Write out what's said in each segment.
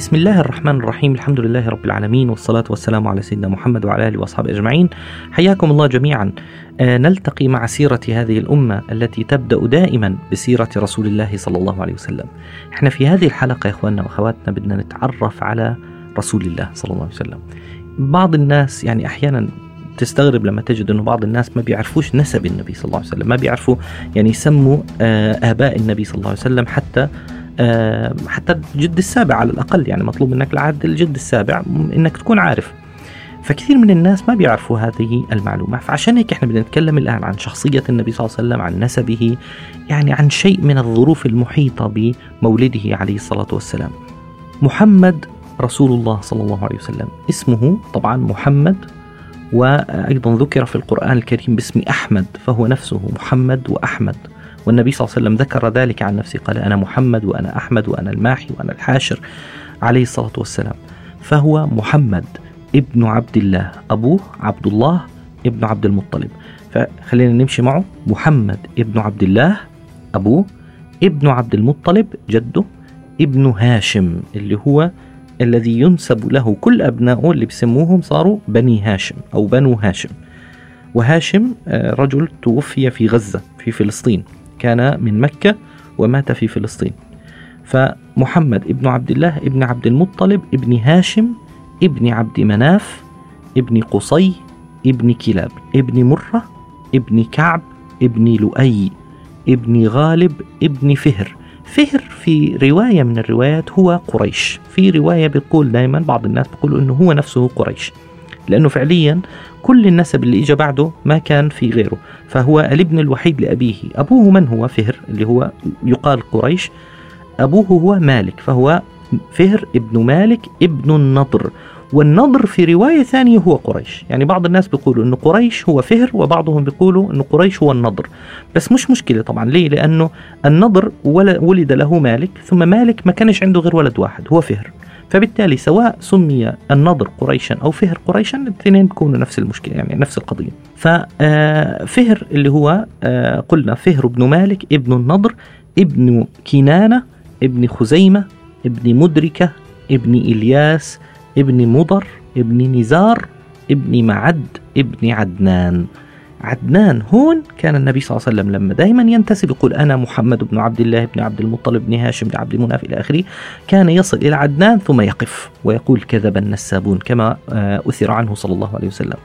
بسم الله الرحمن الرحيم الحمد لله رب العالمين والصلاة والسلام على سيدنا محمد وعلى آله وأصحابه أجمعين حياكم الله جميعا نلتقي مع سيرة هذه الأمة التي تبدأ دائما بسيرة رسول الله صلى الله عليه وسلم إحنا في هذه الحلقة يا إخواننا وأخواتنا بدنا نتعرف على رسول الله صلى الله عليه وسلم بعض الناس يعني أحيانا تستغرب لما تجد إنه بعض الناس ما بيعرفوش نسب النبي صلى الله عليه وسلم، ما بيعرفوا يعني يسموا آه آباء النبي صلى الله عليه وسلم حتى حتى الجد السابع على الأقل يعني مطلوب منك لعد الجد السابع إنك تكون عارف. فكثير من الناس ما بيعرفوا هذه المعلومة. فعشان هيك إحنا بدنا نتكلم الآن عن شخصية النبي صلى الله عليه وسلم عن نسبه يعني عن شيء من الظروف المحيطة بمولده عليه الصلاة والسلام. محمد رسول الله صلى الله عليه وسلم. اسمه طبعا محمد وأيضا ذكر في القرآن الكريم باسم أحمد فهو نفسه محمد وأحمد. والنبي صلى الله عليه وسلم ذكر ذلك عن نفسه قال أنا محمد وأنا أحمد وأنا الماحي وأنا الحاشر عليه الصلاة والسلام. فهو محمد ابن عبد الله أبوه عبد الله ابن عبد المطلب. فخلينا نمشي معه. محمد ابن عبد الله أبوه ابن عبد المطلب جده ابن هاشم اللي هو الذي ينسب له كل أبنائه اللي بسموهم صاروا بني هاشم أو بنو هاشم. وهاشم آه، رجل توفي في غزة في فلسطين. كان من مكة ومات في فلسطين. فمحمد ابن عبد الله ابن عبد المطلب ابن هاشم ابن عبد مناف ابن قصي ابن كلاب ابن مرة ابن كعب ابن لؤي ابن غالب ابن فهر. فهر في رواية من الروايات هو قريش. في رواية بتقول دائما بعض الناس بيقولوا أنه هو نفسه قريش. لأنه فعليا كل النسب اللي إجا بعده ما كان في غيره. فهو الابن الوحيد لأبيه. أبوه من هو؟ فهر اللي هو يقال قريش. أبوه هو مالك فهو فهر ابن مالك ابن النضر. والنضر في رواية ثانية هو قريش. يعني بعض الناس بيقولوا أنه قريش هو فهر وبعضهم بيقولوا أنه قريش هو النضر. بس مش مشكلة طبعا. ليه؟ لأنه النضر ولد له مالك ثم مالك ما كانش عنده غير ولد واحد هو فهر. فبالتالي سواء سمي النضر قريشا أو فهر قريشا الاثنين بيكونوا نفس المشكلة يعني نفس القضية. ففهر اللي هو آه، قلنا فهر بن مالك ابن النضر ابن كنانة ابن خزيمة ابن مدركة ابن إلياس ابن مضر ابن نزار ابن معد ابن عدنان. عدنان هون كان النبي صلى الله عليه وسلم لما دائما ينتسب يقول أنا محمد بن عبد الله بن عبد المطلب بن هاشم بن عبد مناف إلى آخره كان يصل إلى عدنان ثم يقف ويقول كذب النسابون كما آه، أثر عنه صلى الله عليه وسلم.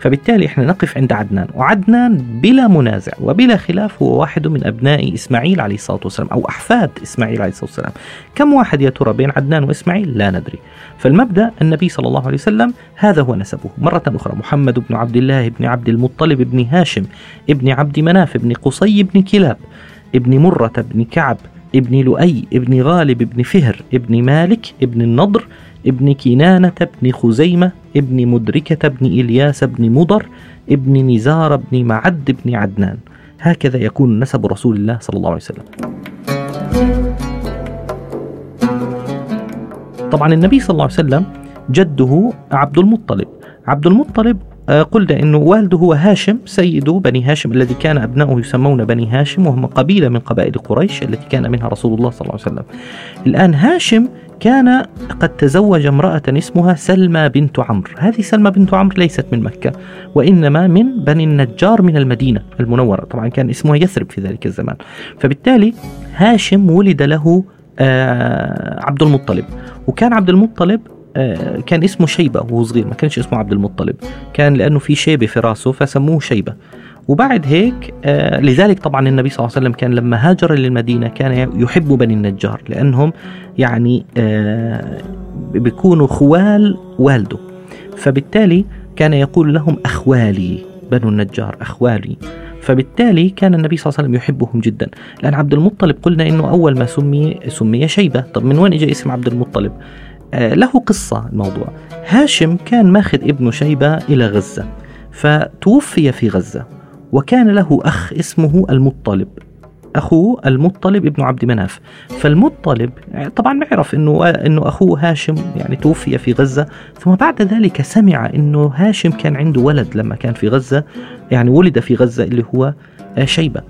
فبالتالي إحنا نقف عند عدنان وعدنان بلا منازع وبلا خلاف هو واحد من أبناء إسماعيل عليه الصلاة والسلام أو أحفاد إسماعيل عليه الصلاة والسلام. كم واحد يا ترى بين عدنان وإسماعيل؟ لا ندري. فالمبدأ النبي صلى الله عليه وسلم هذا هو نسبه. مرة أخرى محمد بن عبد الله بن عبد المطلب بن هاشم ابن عبد مناف بن قصي بن كلاب ابن مرة بن كعب ابن لؤي ابن غالب ابن فهر ابن مالك ابن النضر ابن كنانة بن خزيمة ابن مدركة بن إلياس بن مضر ابن نزار بن معد بن عدنان. هكذا يكون نسب رسول الله صلى الله عليه وسلم. طبعا النبي صلى الله عليه وسلم جده عبد المطلب. عبد المطلب قلنا إنه والده هو هاشم سيد بني هاشم الذي كان أبناؤه يسمون بني هاشم وهم قبيلة من قبائل قريش التي كان منها رسول الله صلى الله عليه وسلم. الآن هاشم كان قد تزوج امرأة اسمها سلمى بنت عمرو، هذه سلمى بنت عمرو ليست من مكة وإنما من بني النجار من المدينة المنورة، طبعا كان اسمها يثرب في ذلك الزمان. فبالتالي هاشم ولد له آه عبد المطلب وكان عبد المطلب آه كان اسمه شيبة وهو صغير ما كانش اسمه عبد المطلب. كان لأنه في شيبة في رأسه فسموه شيبة. وبعد هيك آه لذلك طبعا النبي صلى الله عليه وسلم كان لما هاجر للمدينة كان يحب بني النجار لأنهم يعني آه بيكونوا خوال والده. فبالتالي كان يقول لهم أخوالي بنو النجار أخوالي. فبالتالي كان النبي صلى الله عليه وسلم يحبهم جدا. لأن عبد المطلب قلنا أنه أول ما سمي سمي شيبة. طب من وين إجا اسم عبد المطلب؟ آه له قصة الموضوع. هاشم كان ماخذ ابنه شيبة إلى غزة فتوفي في غزة وكان له أخ اسمه المطلب. أخوه المطلب ابن عبد مناف. فالمطلب طبعا نعرف أنه, أنه أخوه هاشم يعني توفي في غزة. ثم بعد ذلك سمع أنه هاشم كان عنده ولد لما كان في غزة يعني ولد في غزة اللي هو شيبة.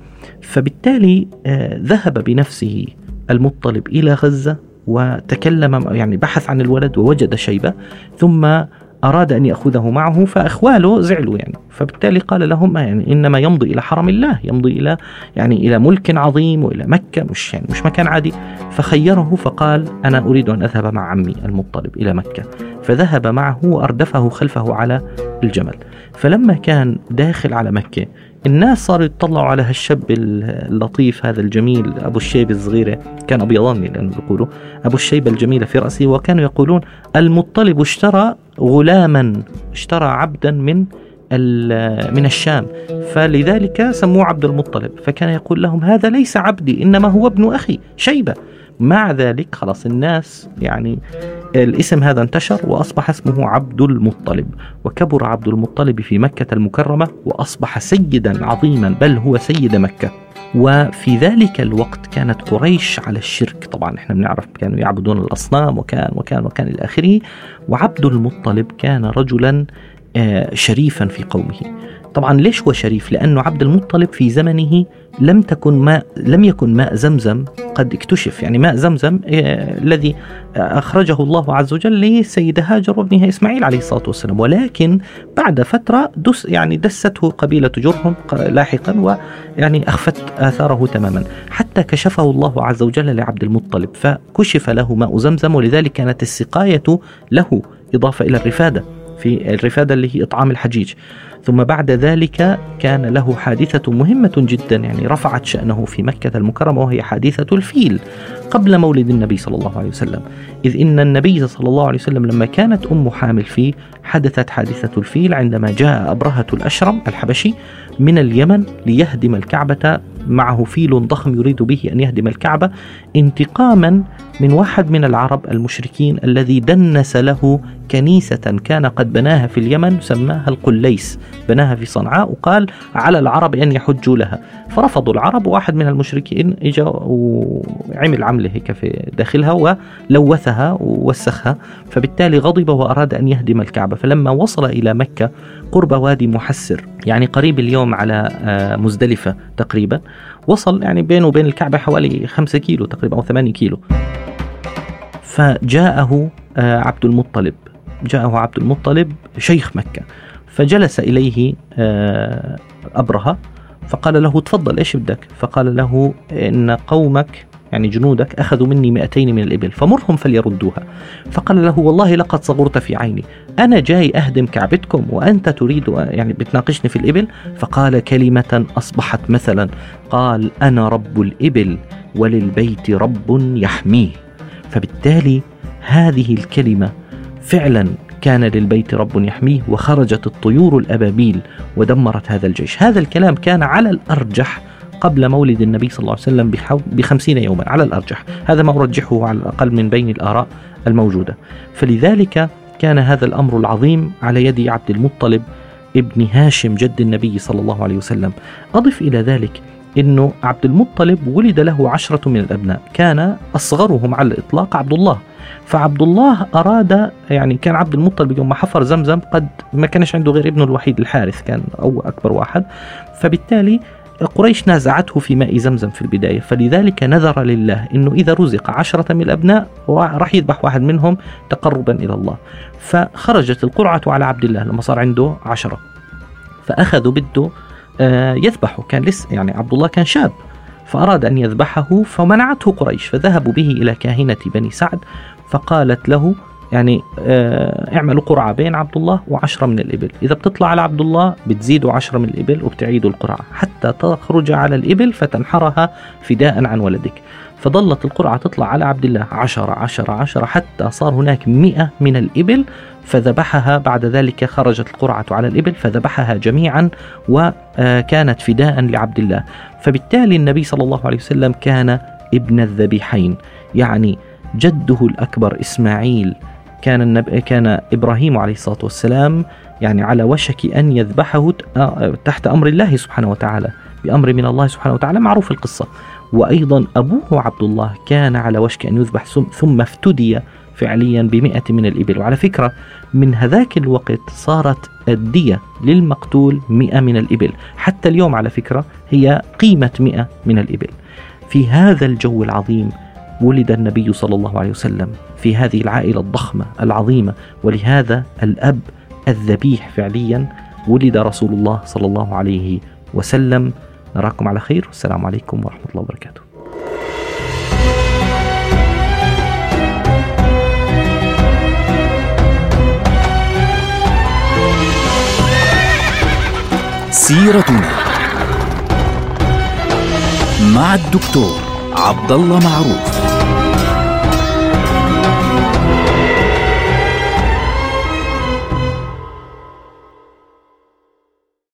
فبالتالي آه، ذهب بنفسه المطلب إلى غزة وتكلم يعني بحث عن الولد ووجد شيبة ثم أراد أن يأخذه معه فأخواله زعلوا يعني. فبالتالي قال لهم يعني إنما يمضي إلى حرم الله يمضي إلى يعني إلى ملك عظيم وإلى مكة مش يعني مش مكان عادي. فخيره فقال أنا أريد أن أذهب مع عمي المطلب إلى مكة. فذهب معه وأردفه خلفه على الجمل. فلما كان داخل على مكة الناس صاروا يطلعوا على هالشاب اللطيف هذا الجميل أبو الشيبه الصغيرة كان ابيضاني لأنه بيقولوا أبو الشيبه الجميلة في راسه وكانوا يقولون المطلب اشترى غلاما اشترى عبدا من من الشام فلذلك سموه عبد المطلب. فكان يقول لهم هذا ليس عبدي إنما هو ابن أخي شيبة. مع ذلك خلاص الناس يعني الاسم هذا انتشر وأصبح اسمه عبد المطلب وكبر عبد المطلب في مكة المكرمة وأصبح سيدا عظيما بل هو سيد مكة. وفي ذلك الوقت كانت قريش على الشرك. طبعا إحنا بنعرف كانوا يعبدون الأصنام وكان وكان وكان إلى آخره. وعبد المطلب كان رجلا شريفا في قومه. طبعا ليش هو شريف؟ لأنه عبد المطلب في زمنه لم تكن ماء لم يكن ماء زمزم قد اكتشف. يعني ماء زمزم آه، الذي أخرجه الله عز وجل لسيد هاجر وابنها إسماعيل عليه الصلاة والسلام. ولكن بعد فترة دس يعني دسته قبيلة جرهم لاحقا ويعني أخفت آثاره تماما. حتى كشفه الله عز وجل لعبد المطلب فكشف له ماء زمزم ولذلك كانت السقاية له إضافة إلى الرفادة. في الرفادة اللي هي إطعام الحجيج. ثم بعد ذلك كان له حادثة مهمة جدا يعني رفعت شأنه في مكة المكرمة وهي حادثة الفيل قبل مولد النبي صلى الله عليه وسلم. إذ إن النبي صلى الله عليه وسلم لما كانت أم حامل فيه حدثت حادثة الفيل عندما جاء أبرهة الأشرم الحبشي من اليمن ليهدم الكعبة. معه فيل ضخم يريد به أن يهدم الكعبة انتقاما من واحد من العرب المشركين الذي دنس له كنيسة كان قد بناها في اليمن سماها القليس. بناها في صنعاء وقال على العرب أن يحجوا لها. فرفضوا العرب واحد من المشركين اجى وعمل عملة هيك في داخلها ولوثها ووسخها. فبالتالي غضب وأراد أن يهدم الكعبة. فلما وصل إلى مكة قرب وادي محسر يعني قريب اليوم على آه، مزدلفة تقريبا. وصل يعني بينه وبين الكعبة حوالي خمسة كيلو تقريبا أو ثمانية كيلو. فجاءه آه، عبد المطلب. جاءه عبد المطلب شيخ مكة. فجلس إليه آه، أبرهة فقال له تفضل إيش بدك؟ فقال له إن قومك يعني جنودك أخذوا مني 200 من الإبل فمرهم فليردوها. فقال له والله لقد صغرت في عيني. أنا جاي أهدم كعبتكم وأنت تريد يعني بتناقشني في الإبل؟ فقال كلمة أصبحت مثلا قال أنا رب الإبل وللبيت رب يحميه. فبالتالي هذه الكلمة فعلا كان للبيت رب يحميه وخرجت الطيور الأبابيل ودمرت هذا الجيش. هذا الكلام كان على الأرجح قبل مولد النبي صلى الله عليه وسلم بخمسين يوما على الأرجح. هذا ما أرجحه على الأقل من بين الآراء الموجودة. فلذلك كان هذا الأمر العظيم على يد عبد المطلب ابن هاشم جد النبي صلى الله عليه وسلم. أضف إلى ذلك أنه عبد المطلب ولد له عشرة من الأبناء. كان أصغرهم على الإطلاق عبد الله فعبد الله أراد يعني كان عبد المطلب يوم ما حفر زمزم قد ما كانش عنده غير ابنه الوحيد الحارث كان أو أكبر واحد. فبالتالي قريش نازعته في ماء زمزم في البداية. فلذلك نذر لله أنه إذا رزق عشرة من الأبناء راح يذبح واحد منهم تقربا إلى الله. فخرجت القرعة على عبد الله لما صار عنده عشرة. فأخذوا بده آه، يذبحه. كان لسه يعني عبد الله كان شاب فأراد أن يذبحه فمنعته قريش فذهبوا به إلى كاهنة بني سعد فقالت له يعني آه، اعملوا قرعة بين عبد الله وعشرة من الإبل. إذا بتطلع على عبد الله بتزيدوا عشرة من الإبل وبتعيدوا القرعة حتى تخرج على الإبل فتنحرها فداء عن ولدك. فظلت القرعة تطلع على عبد الله. عشرة عشرة عشرة حتى صار هناك مئة من الإبل فذبحها. بعد ذلك خرجت القرعة على الإبل فذبحها جميعا وكانت فداء لعبد الله. فبالتالي النبي صلى الله عليه وسلم كان ابن الذبيحين. يعني جده الأكبر إسماعيل كان النب... كان إبراهيم عليه الصلاة والسلام يعني على وشك أن يذبحه تحت أمر الله سبحانه وتعالى بأمر من الله سبحانه وتعالى. معروف القصة. وأيضا أبوه عبد الله كان على وشك أن يذبح ثم افتدي فعليا بمئة من الإبل. وعلى فكرة من هذاك الوقت صارت الدية للمقتول مئة من الإبل. حتى اليوم على فكرة هي قيمة مئة من الإبل. في هذا الجو العظيم ولد النبي صلى الله عليه وسلم في هذه العائلة الضخمة العظيمة. ولهذا الأب الذبيح فعليا ولد رسول الله صلى الله عليه وسلم نراكم على خير والسلام عليكم ورحمة الله وبركاته. سيرتنا مع الدكتور عبد الله معروف.